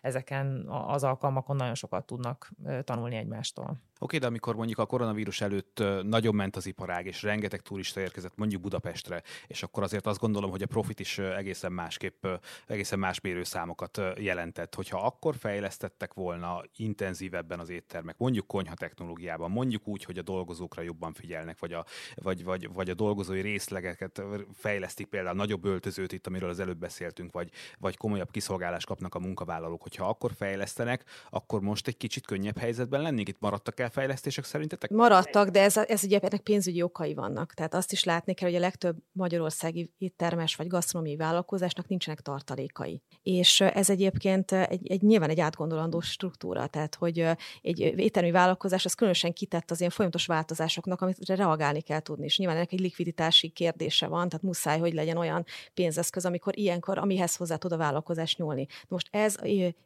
ezeken az alkalmakon nagyon sokat tudnak tanulni egymástól. Oké, de amikor mondjuk a koronavírus előtt nagyon ment az iparág, és rengeteg turista érkezett mondjuk Budapestre, és akkor azért azt gondolom, hogy a profit is egészen másképp, egészen más mérőszámokat jelentett. Hogyha akkor fejlesztettek volna intenzívebben az éttermek, mondjuk konyha technológiában, mondjuk úgy, hogy a dolgozókra jobban figyelnek, vagy a, vagy, vagy, vagy a dolgozói részlegeket fejlesztik, például nagyobb öltözőt itt, amiről az előbb beszéltünk, vagy, vagy komolyabb kiszolgálást kapnak a munkavállalók. Hogyha akkor fejlesztenek, akkor most egy kicsit könnyebb helyzetben lennénk. Itt maradtak el fejlesztések szerintetek? Maradtak, de ez, ez ugye pénzügyi okai vannak. Tehát azt is látni kell, hogy a legtöbb magyarországi éttermes vagy gasztronómiai vállalkozásnak nincsenek tartalékai. És ez egyébként egy, egy nyilván egy átgondolandó struktúra, tehát hogy egy éttermi vállalkozás az különösen kitett az ilyen folyamatos változásoknak, amit reagálni kell tudni, és nyilván ennek egy likviditási kérdése van, tehát muszáj, hogy legyen olyan pénzeszköz, amikor ilyenkor, amihez hozzá tud a vállalkozás nyúlni. Most ez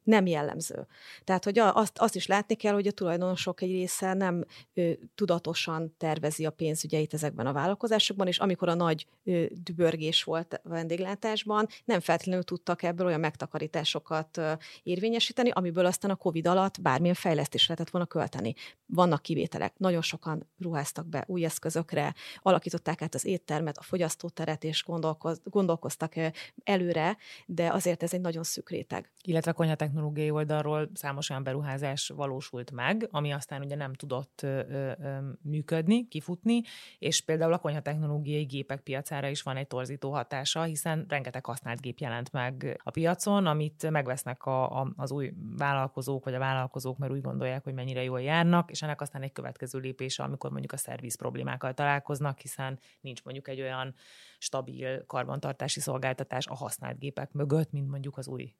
nem jellemző. Tehát, hogy azt, azt is látni kell, hogy a tulajdonosok egy része nem tudatosan tervezi a pénzügyeit ezekben a vállalkozásokban, és amikor a nagy dübörgés volt a vendéglátásban, nem feltétlenül tudtak ebből olyan megtakarításokat érvényesíteni, amiből aztán a COVID alatt bármilyen fejlesztésre lehetett volna költeni. Vannak kivételek, nagyon sokan ruháztak be új eszközökre, alakították át az éttermet, a fogyasztóteret, és gondolkoz, gondolkoztak előre, de azért ez egy nagyon szűk réteg. Illetve a konyhatechnológiai oldalról számos olyan beruházás valósult meg, ami aztán ugye nem tudott ö, ö, működni, kifutni, és például a konyhatechnológiai gépek piacára is van egy torzító hatása, hiszen rengeteg használt gép jelent meg a piacon, amit megvesznek a, a, az új vállalkozók, vagy a vállalkozók, mert úgy gondolják, hogy mennyire jól járnak, és ennek aztán egy következő lépése, amikor mondjuk a szerviz problémákkal találkoznak, hiszen nincs mondjuk egy olyan stabil karbantartási szolgáltatás a használt gépek mögött, mint mondjuk az új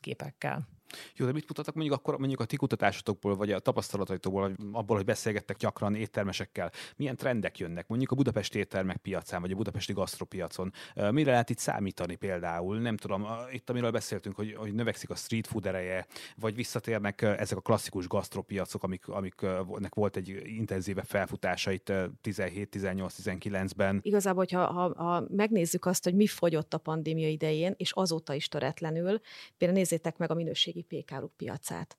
gépekkel. Jó, de mit mutatnak mondjuk akkor mondjuk a ti kutatásotokból, vagy a tapasztalataitokból, vagy abból, hogy beszélgettek gyakran éttermesekkel, milyen trendek jönnek mondjuk a budapesti éttermek piacán, vagy a budapesti gasztropiacon? Mire lehet itt számítani például? Nem tudom, itt amiről beszéltünk, hogy, hogy növekszik a street food ereje, vagy visszatérnek ezek a klasszikus gasztropiacok, amik, amiknek volt egy intenzíve felfutása itt 17, 18, 19-ben. Igazából, hogyha ha, ha megnézzük azt, hogy mi fogyott a pandémia idején, és azóta is töretlenül, például nézzétek meg a minőségi pékáruk piacát.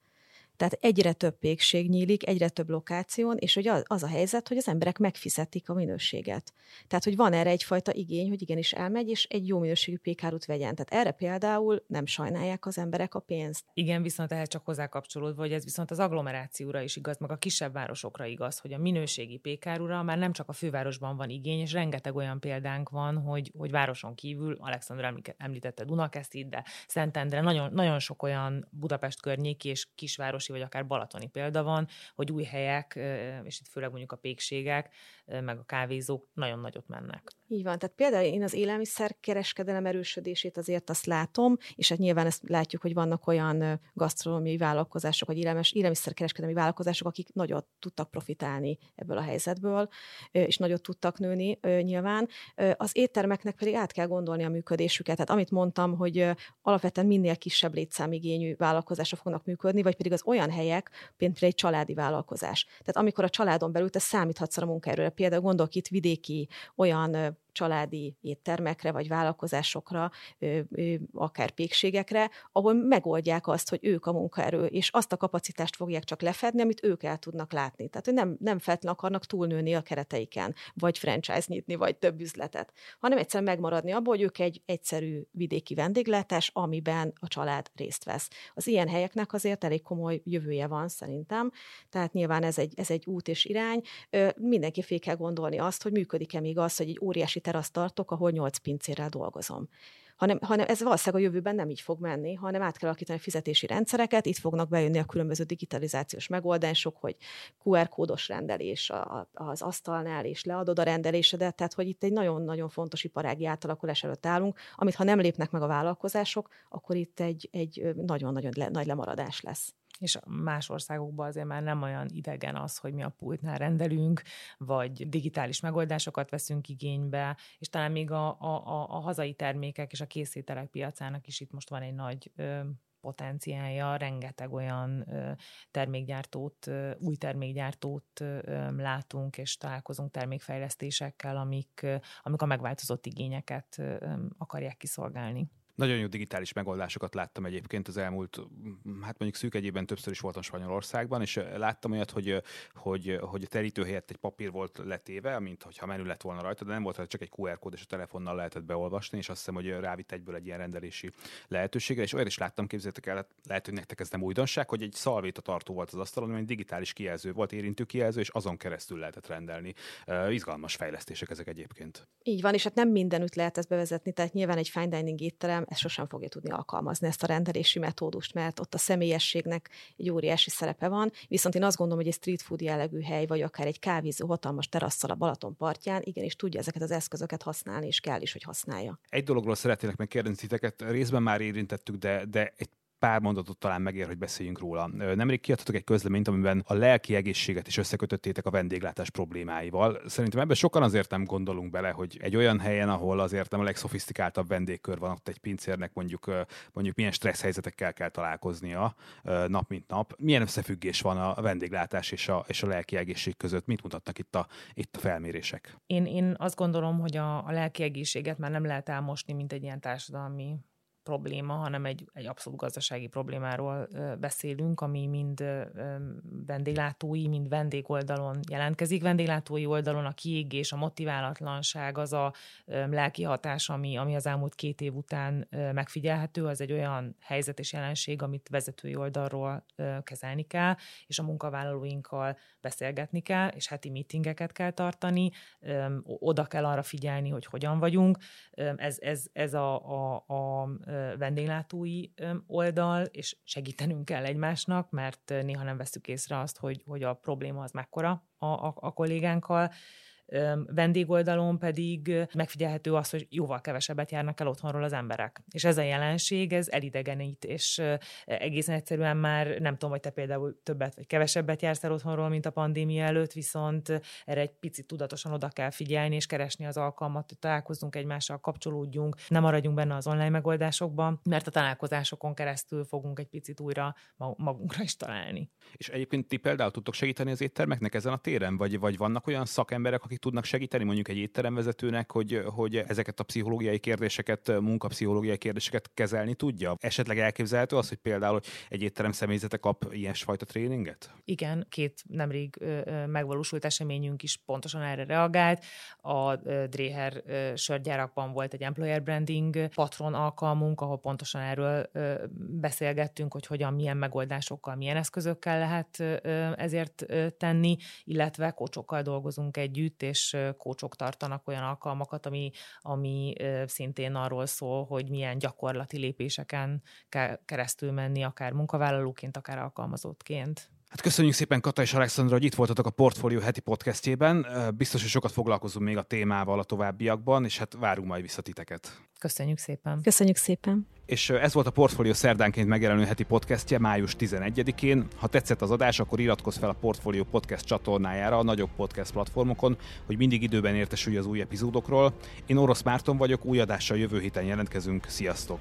Tehát egyre több pékség nyílik, egyre több lokáción, és hogy az, az a helyzet, hogy az emberek megfizetik a minőséget. Tehát, hogy van erre egyfajta igény, hogy igenis elmegy, és egy jó minőségű pékárut vegyen. Tehát erre például nem sajnálják az emberek a pénzt. Igen, viszont ehhez csak hozzá kapcsolódva, hogy ez viszont az agglomerációra is igaz, meg a kisebb városokra igaz, hogy a minőségi pékárura már nem csak a fővárosban van igény, és rengeteg olyan példánk van, hogy, hogy városon kívül, Alexandra említette Dunakeszit, de Szentendre, nagyon, nagyon sok olyan Budapest környéki és kisváros vagy akár balatoni példa van, hogy új helyek, és itt főleg mondjuk a pékségek, meg a kávézók nagyon nagyot mennek. Így van, tehát például én az élelmiszerkereskedelem erősödését azért azt látom, és hát nyilván ezt látjuk, hogy vannak olyan gasztronómiai vállalkozások, vagy élelmes, élelmiszerkereskedelmi vállalkozások, akik nagyot tudtak profitálni ebből a helyzetből, és nagyot tudtak nőni nyilván. Az éttermeknek pedig át kell gondolni a működésüket. Tehát amit mondtam, hogy alapvetően minél kisebb létszámigényű vállalkozások fognak működni, vagy pedig az olyan helyek, például egy családi vállalkozás. Tehát amikor a családon belül te számíthatsz a munkaerőre, például gondolok itt vidéki olyan családi éttermekre vagy vállalkozásokra, akár pékségekre, ahol megoldják azt, hogy ők a munkaerő, és azt a kapacitást fogják csak lefedni, amit ők el tudnak látni. Tehát, hogy nem, nem feltétlenül akarnak túlnőni a kereteiken, vagy franchise nyitni, vagy több üzletet, hanem egyszerűen megmaradni abból, hogy ők egy egyszerű vidéki vendéglátás, amiben a család részt vesz. Az ilyen helyeknek azért elég komoly jövője van szerintem, tehát nyilván ez egy, ez egy út és irány. Mindenki fél kell gondolni azt, hogy működik-e még az, hogy egy óriási teraszt tartok, ahol nyolc pincérrel dolgozom. Hanem, hanem ez valószínűleg a jövőben nem így fog menni, hanem át kell alakítani a fizetési rendszereket, itt fognak bejönni a különböző digitalizációs megoldások, hogy QR kódos rendelés az asztalnál, és leadod a rendelésedet, tehát hogy itt egy nagyon-nagyon fontos iparági átalakulás előtt állunk, amit ha nem lépnek meg a vállalkozások, akkor itt egy, egy nagyon-nagyon le, nagy lemaradás lesz és más országokban azért már nem olyan idegen az, hogy mi a pultnál rendelünk, vagy digitális megoldásokat veszünk igénybe, és talán még a, a, a hazai termékek és a készételek piacának is itt most van egy nagy ö, potenciálja, rengeteg olyan ö, termékgyártót, ö, új termékgyártót ö, látunk, és találkozunk termékfejlesztésekkel, amik, amik a megváltozott igényeket akarják kiszolgálni. Nagyon jó digitális megoldásokat láttam egyébként az elmúlt, hát mondjuk szűk egyében többször is voltam Spanyolországban, és láttam olyat, hogy, hogy, hogy a terítő helyett egy papír volt letéve, mint hogyha menü lett volna rajta, de nem volt csak egy QR kód, és a telefonnal lehetett beolvasni, és azt hiszem, hogy rávitt egyből egy ilyen rendelési lehetőségre, és olyat is láttam, képzeljétek el, lehet, hogy nektek ez nem újdonság, hogy egy szalvéta tartó volt az asztalon, ami egy digitális kijelző volt, érintő kijelző, és azon keresztül lehetett rendelni. Izgalmas fejlesztések ezek egyébként. Így van, és hát nem mindenütt lehet ezt bevezetni, tehát nyilván egy fine dining étterem ezt sosem fogja tudni alkalmazni, ezt a rendelési metódust, mert ott a személyességnek egy óriási szerepe van. Viszont én azt gondolom, hogy egy street food jellegű hely, vagy akár egy kávézó hatalmas terasszal a Balaton partján, igenis tudja ezeket az eszközöket használni, és kell is, hogy használja. Egy dologról szeretnék megkérdezni titeket, részben már érintettük, de, de egy pár mondatot talán megér, hogy beszéljünk róla. Nemrég kiadtatok egy közleményt, amiben a lelki egészséget is összekötöttétek a vendéglátás problémáival. Szerintem ebben sokan azért nem gondolunk bele, hogy egy olyan helyen, ahol azért nem a legszofisztikáltabb vendégkör van, ott egy pincérnek mondjuk, mondjuk milyen stressz helyzetekkel kell találkoznia nap mint nap. Milyen összefüggés van a vendéglátás és a, és a lelki egészség között? Mit mutatnak itt a, itt a felmérések? Én, én azt gondolom, hogy a, a lelki egészséget már nem lehet elmosni, mint egy ilyen társadalmi probléma, hanem egy, egy abszolút gazdasági problémáról beszélünk, ami mind vendéglátói, mind vendégoldalon jelentkezik. Vendéglátói oldalon a kiégés, a motiválatlanság, az a lelki hatás, ami, ami az elmúlt két év után megfigyelhető, az egy olyan helyzet és jelenség, amit vezetői oldalról kezelni kell, és a munkavállalóinkkal beszélgetni kell, és heti meetingeket kell tartani, oda kell arra figyelni, hogy hogyan vagyunk. Ez, ez, ez a, a, a vendéglátói oldal, és segítenünk kell egymásnak, mert néha nem veszük észre azt, hogy, hogy a probléma az mekkora a, a, a kollégánkkal, vendégoldalon pedig megfigyelhető az, hogy jóval kevesebbet járnak el otthonról az emberek. És ez a jelenség, ez elidegenít, és egészen egyszerűen már nem tudom, hogy te például többet vagy kevesebbet jársz el otthonról, mint a pandémia előtt, viszont erre egy picit tudatosan oda kell figyelni, és keresni az alkalmat, hogy találkozzunk egymással, kapcsolódjunk, nem maradjunk benne az online megoldásokban, mert a találkozásokon keresztül fogunk egy picit újra magunkra is találni. És egyébként ti például tudtok segíteni az éttermeknek ezen a téren, vagy, vagy vannak olyan szakemberek, akik tudnak segíteni mondjuk egy étteremvezetőnek, hogy, hogy ezeket a pszichológiai kérdéseket, munkapszichológiai kérdéseket kezelni tudja? Esetleg elképzelhető az, hogy például egy étterem személyzete kap ilyesfajta tréninget? Igen, két nemrég megvalósult eseményünk is pontosan erre reagált. A Dréher sörgyárakban volt egy employer branding patron alkalmunk, ahol pontosan erről beszélgettünk, hogy hogyan, milyen megoldásokkal, milyen eszközökkel lehet ezért tenni, illetve kocsokkal dolgozunk együtt, és kócsok tartanak olyan alkalmakat, ami, ami szintén arról szól, hogy milyen gyakorlati lépéseken keresztül menni, akár munkavállalóként, akár alkalmazottként. Hát köszönjük szépen Kata és Alexandra, hogy itt voltatok a Portfolio heti podcastjében. Biztos, hogy sokat foglalkozunk még a témával a továbbiakban, és hát várunk majd vissza titeket. Köszönjük szépen. Köszönjük szépen. És ez volt a Portfolio szerdánként megjelenő heti podcastje május 11-én. Ha tetszett az adás, akkor iratkozz fel a Portfolio podcast csatornájára a nagyobb podcast platformokon, hogy mindig időben értesülj az új epizódokról. Én Orosz Márton vagyok, új adással jövő héten jelentkezünk. Sziasztok!